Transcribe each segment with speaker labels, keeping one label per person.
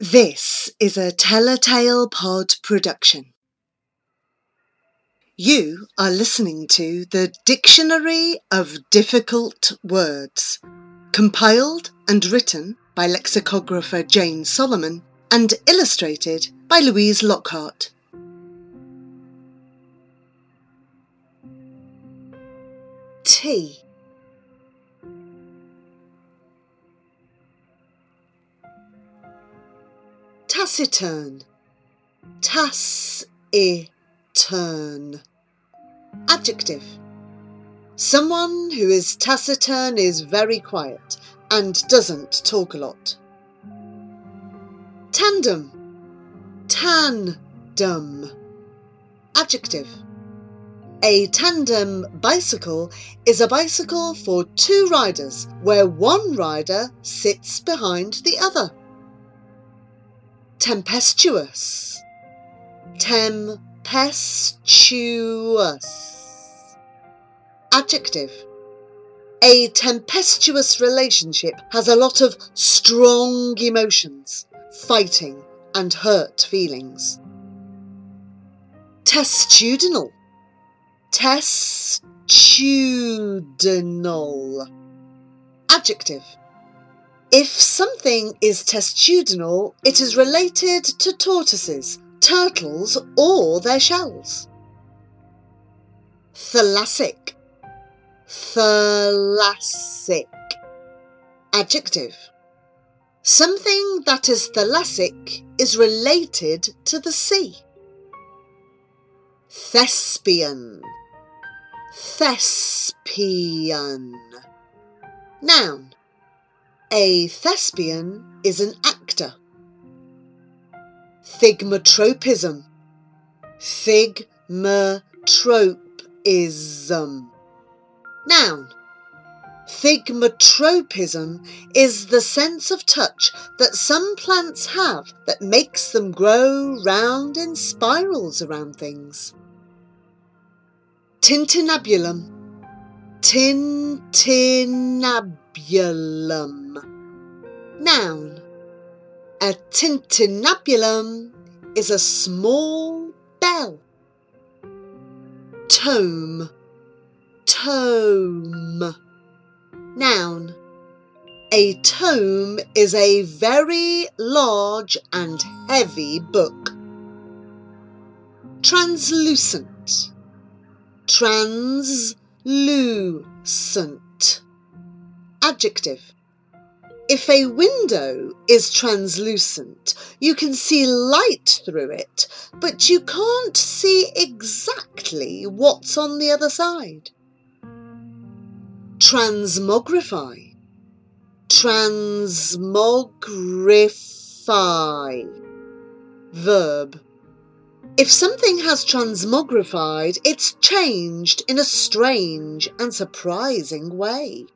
Speaker 1: This is a Telltale Pod production. You are listening to the Dictionary of Difficult Words, compiled and written by lexicographer Jane Solomon and illustrated by Louise Lockhart. Tea. Taciturn. Taciturn. Adjective. Someone who is taciturn is very quiet and doesn't talk a lot. Tandem. Tandem. Adjective. A tandem bicycle is a bicycle for two riders where one rider sits behind the other. Tempestuous. Tempestuous. Adjective. A tempestuous relationship has a lot of strong emotions, fighting and hurt feelings. Testudinal. Testudinal. Adjective. If something is testudinal, it is related to tortoises, turtles, or their shells. Thalassic. Thalassic. Adjective. Something that is thalassic is related to the sea. Thespian. Thespian. Noun. A thespian is an actor. Thigmotropism. Thigmotropism. Noun. Thigmotropism is the sense of touch that some plants have that makes them grow round in spirals around things. Tintinnabulum. Tintinnabulum. Noun. A tintinnabulum is a small bell. Tome. Tome. Noun. A tome is a very large and heavy book. Translucent. Translucent. Adjective. If a window is translucent, you can see light through it, but you can't see exactly what's on the other side. Transmogrify. Transmogrify. Verb. If something has transmogrified, it's changed in a strange and surprising way.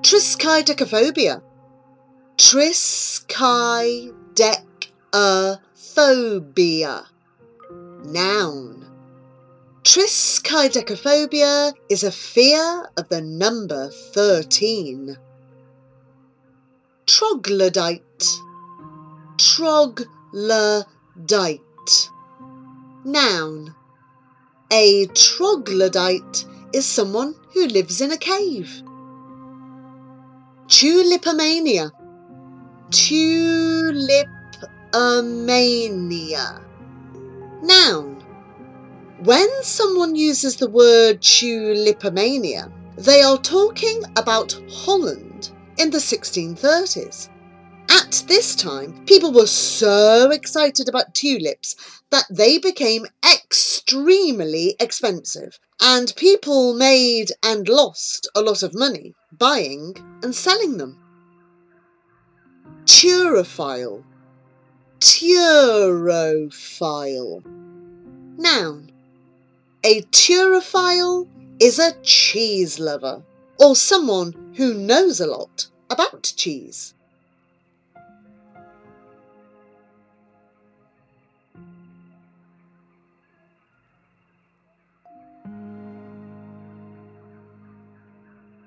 Speaker 1: Triskaidekaphobia. Triskaidekaphobia. Noun. Triskaidekaphobia is a fear of the number 13. Troglodyte. Troglodyte. Noun. A troglodyte is someone who lives in a cave. Tulipomania. Tulipomania. Noun. When someone uses the word tulipomania, they are talking about Holland in the 1630s. At this time, people were so excited about tulips that they became extremely expensive, and people made and lost a lot of money buying and selling them. Turophile. Turophile. Noun. A turophile is a cheese lover or someone who knows a lot about cheese.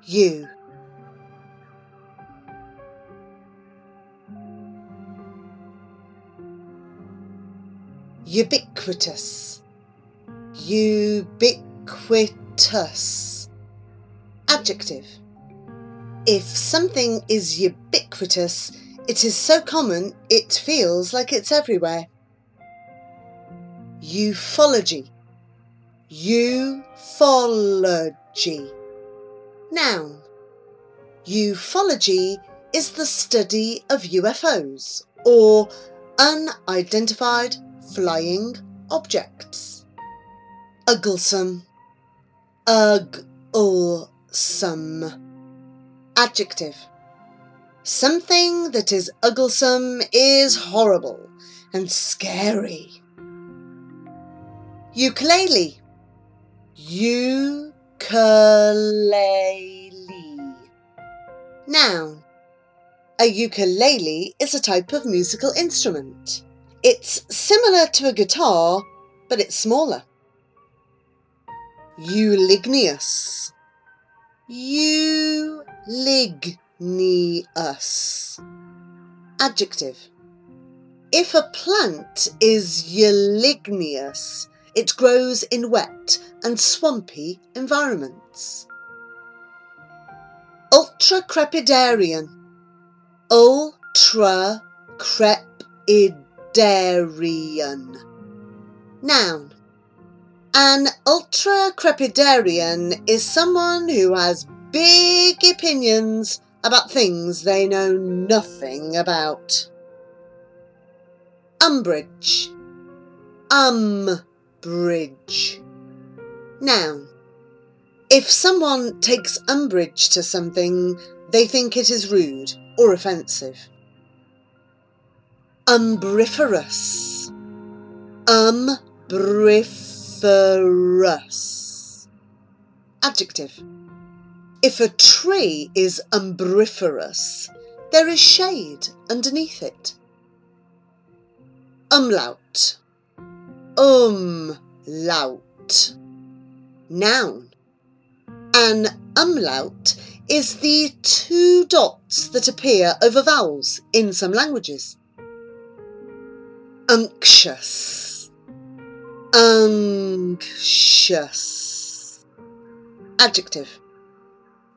Speaker 1: you. Ubiquitous, ubiquitous. Adjective. If something is ubiquitous, it is so common it feels like it's everywhere. Ufology. Ufology. Noun. Ufology is the study of UFOs or unidentified flying objects. Ugglesome. Ugglesome. Adjective. Something that is ugglesome is horrible and scary. Ukulele. Ukulele. Noun. A ukulele is a type of musical instrument. It's similar to a guitar, but it's smaller. Uliginous. Uliginous. Adjective. If a plant is uliginous, it grows in wet and swampy environments. Ultra crepidarian. Ultra crepidarian. Noun. An ultra crepidarian is someone who has big opinions about things they know nothing about. Umbrage. Um. Umbrage. Noun. If someone takes umbrage to something, they think it is rude or offensive. Umbriferous. Umbriferous. Adjective. If a tree is umbriferous, there is shade underneath it. Umlaut. Umlaut. Noun. An umlaut is the two dots that appear over vowels in some languages. Unctuous. Unctuous. Adjective.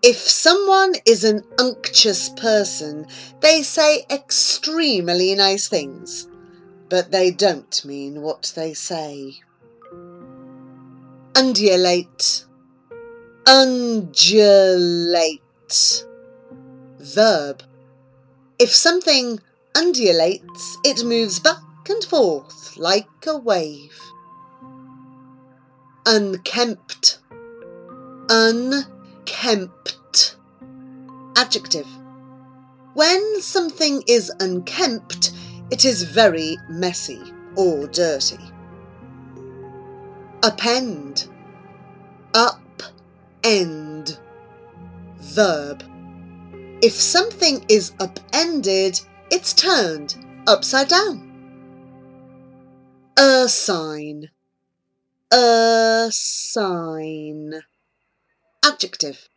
Speaker 1: If someone is an unctuous person, they say extremely nice things, but they don't mean what they say. Undulate undulate. Verb. If something undulates, it moves back and forth like a wave. Unkempt. Unkempt. Adjective. When something is unkempt, it is very messy or dirty. Upend. Up end. Verb. If something is upended, it's turned upside down. Ursine. A sign. Adjective.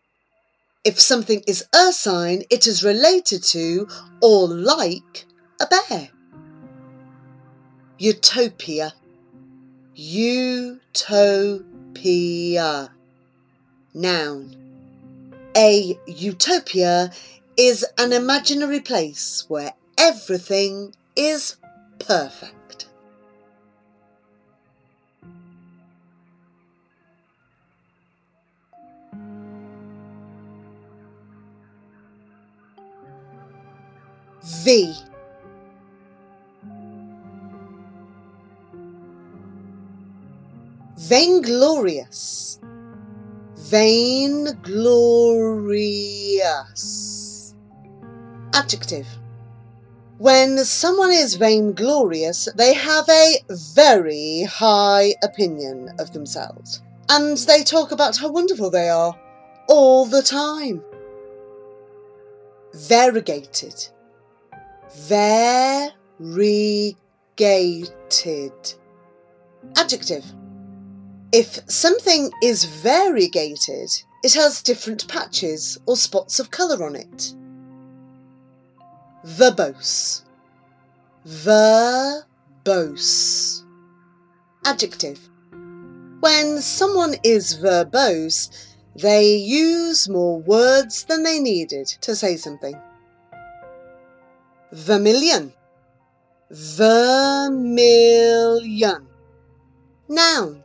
Speaker 1: If something is ursine, it is related to or like a bear. Utopia. Utopia. Noun. A utopia is an imaginary place where everything is perfect. V. Vainglorious Vainglorious. Adjective. When someone is vainglorious, they have a very high opinion of themselves. And they talk about how wonderful they are all the time. Variegated. Variegated. Adjective. If something is variegated, it has different patches or spots of colour on it. Verbose. Verbose. Adjective. When someone is verbose, they use more words than they needed to say something. Vermilion. Vermilion. Noun.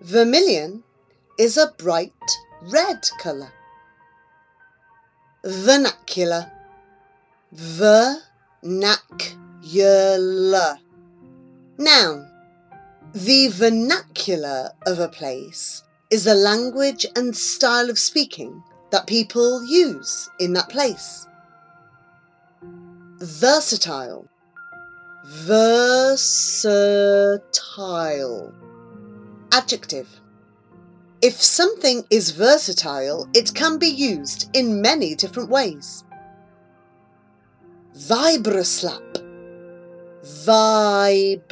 Speaker 1: Vermilion is a bright red colour. Vernacular. Vernacular. Noun. The vernacular of a place is the language and style of speaking that people use in that place. Versatile. Versatile. Adjective. If something is versatile, it can be used in many different ways. Vibraslap. Vibraslap.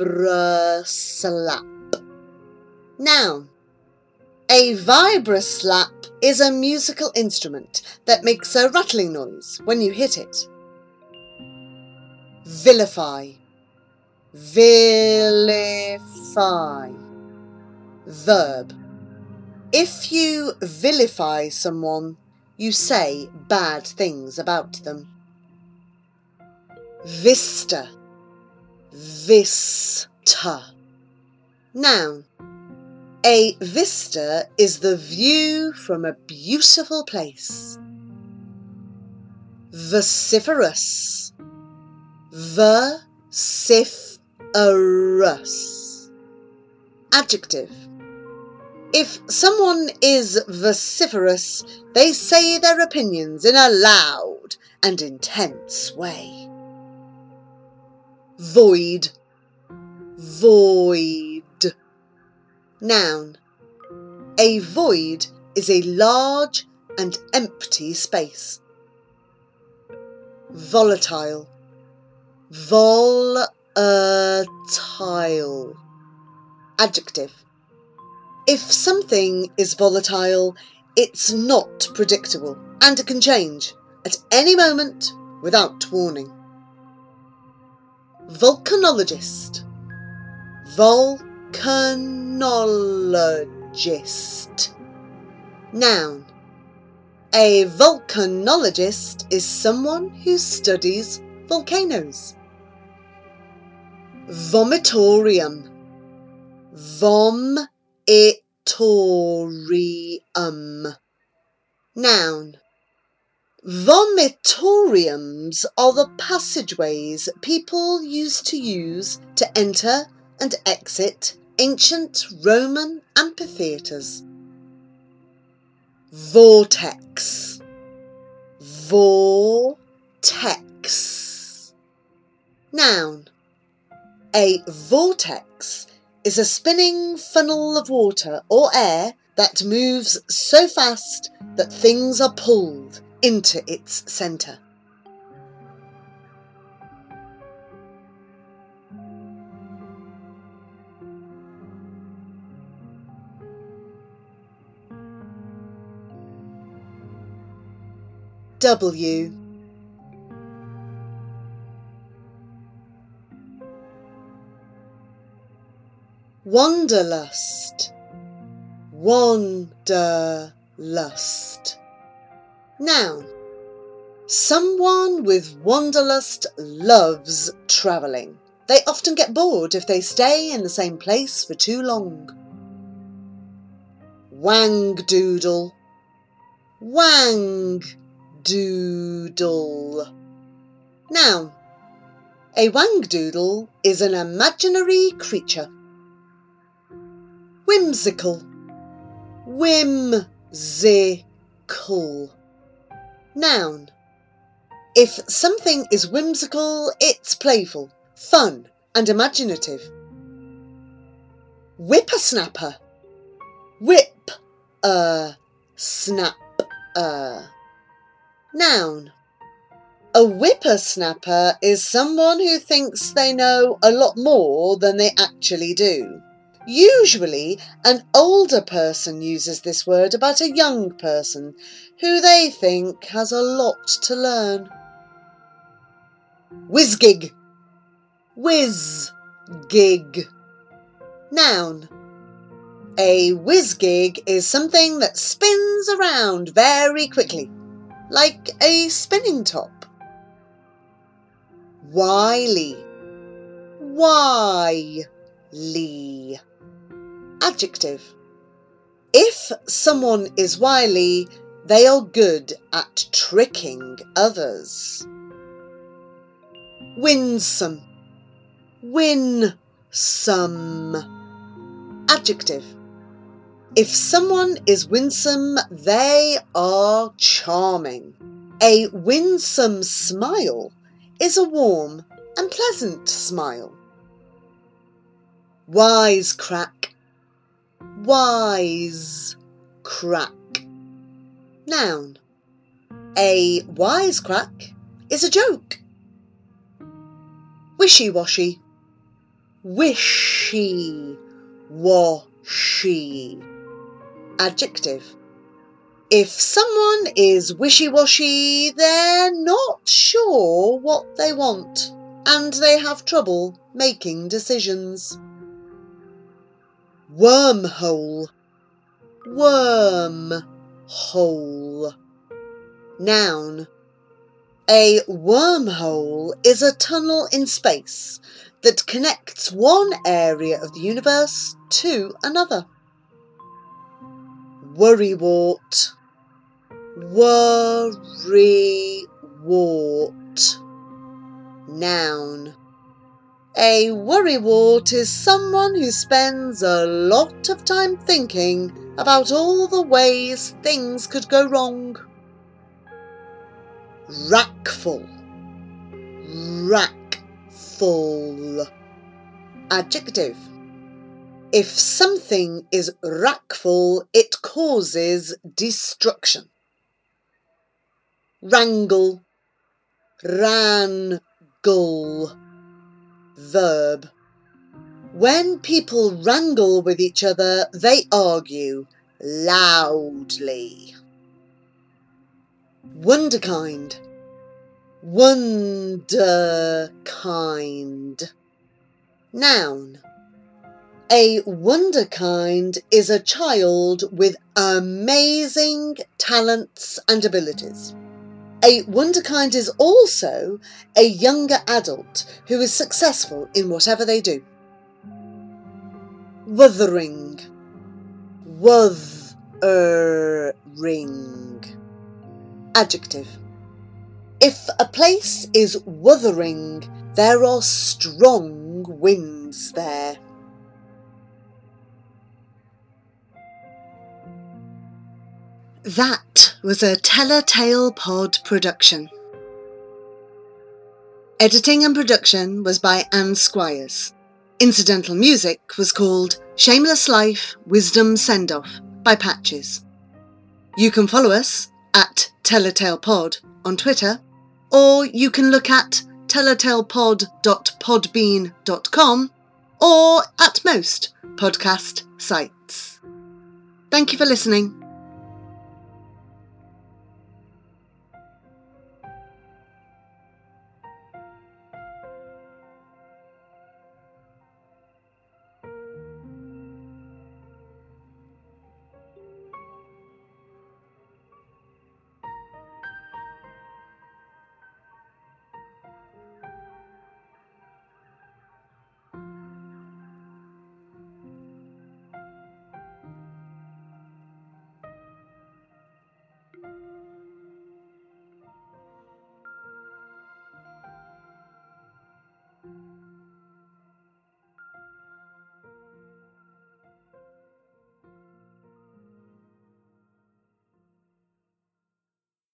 Speaker 1: Noun. A vibraslap is a musical instrument that makes a rattling noise when you hit it. Vilify. Vilify. Verb. If you vilify someone, you say bad things about them. Vista. Vista. Noun. A vista is the view from a beautiful place. Vociferous. Vociferous. Adjective. If someone is vociferous, they say their opinions in a loud and intense way. Void. Void. Noun. A void is a large and empty space. Volatile. Volatile. Adjective. If something is volatile, it's not predictable and it can change at any moment without warning. Volcanologist. Vol Volcanologist. Noun. A volcanologist is someone who studies volcanoes. Vomitorium. Vomitorium. Noun. Vomitoriums are the passageways people used to use to enter and exit ancient Roman amphitheatres. Vortex. Vortex. Noun. A vortex is a spinning funnel of water or air that moves so fast that things are pulled into its centre. W Wanderlust Wanderlust Noun Someone with wanderlust loves travelling. They often get bored if they stay in the same place for too long. Wangdoodle Wang doodle. Noun. A wangdoodle is an imaginary creature. Whimsical. Whimsical. Noun. If something is whimsical, it's playful, fun, and imaginative. Whippersnapper. Whip uh, a snap a. Noun. A whippersnapper is someone who thinks they know a lot more than they actually do. Usually, an older person uses this word about a young person who they think has a lot to learn. Whizgig. Whizgig. Noun. A whiz gig is something that spins around very quickly, like a spinning top. Wily. Wily. Adjective. If someone is wily, they are good at tricking others. Winsome. Winsome. Adjective. If someone is winsome, they are charming. A winsome smile is a warm and pleasant smile. Wise crack. Wise crack. Noun. A wisecrack is a joke. Wishy washy. Wishy washy. Adjective. If someone is wishy washy, they're not sure what they want and they have trouble making decisions. Wormhole. Worm hole. Noun. A wormhole is a tunnel in space that connects one area of the universe to another. Worrywart. Worrywart. Noun. A worrywart is someone who spends a lot of time thinking about all the ways things could go wrong. Wrackful. Wrackful. Adjective. If something is wrackful, it causes destruction. Wrangle. Wrangle Verb. When people wrangle with each other, they argue loudly. Wunderkind. Wunderkind. Noun. A wunderkind is a child with amazing talents and abilities. A wunderkind is also a younger adult who is successful in whatever they do. Wuthering. Wuthering. Adjective. If a place is wuthering, there are strong winds there. That was a Telltale Pod production. Editing and production was by Anne Squires. Incidental music was called Shameless Life Wisdom Send Off by Patches. You can follow us at Telltale Pod on Twitter, or you can look at telltalepod.podbean.com or at most podcast sites. Thank you for listening.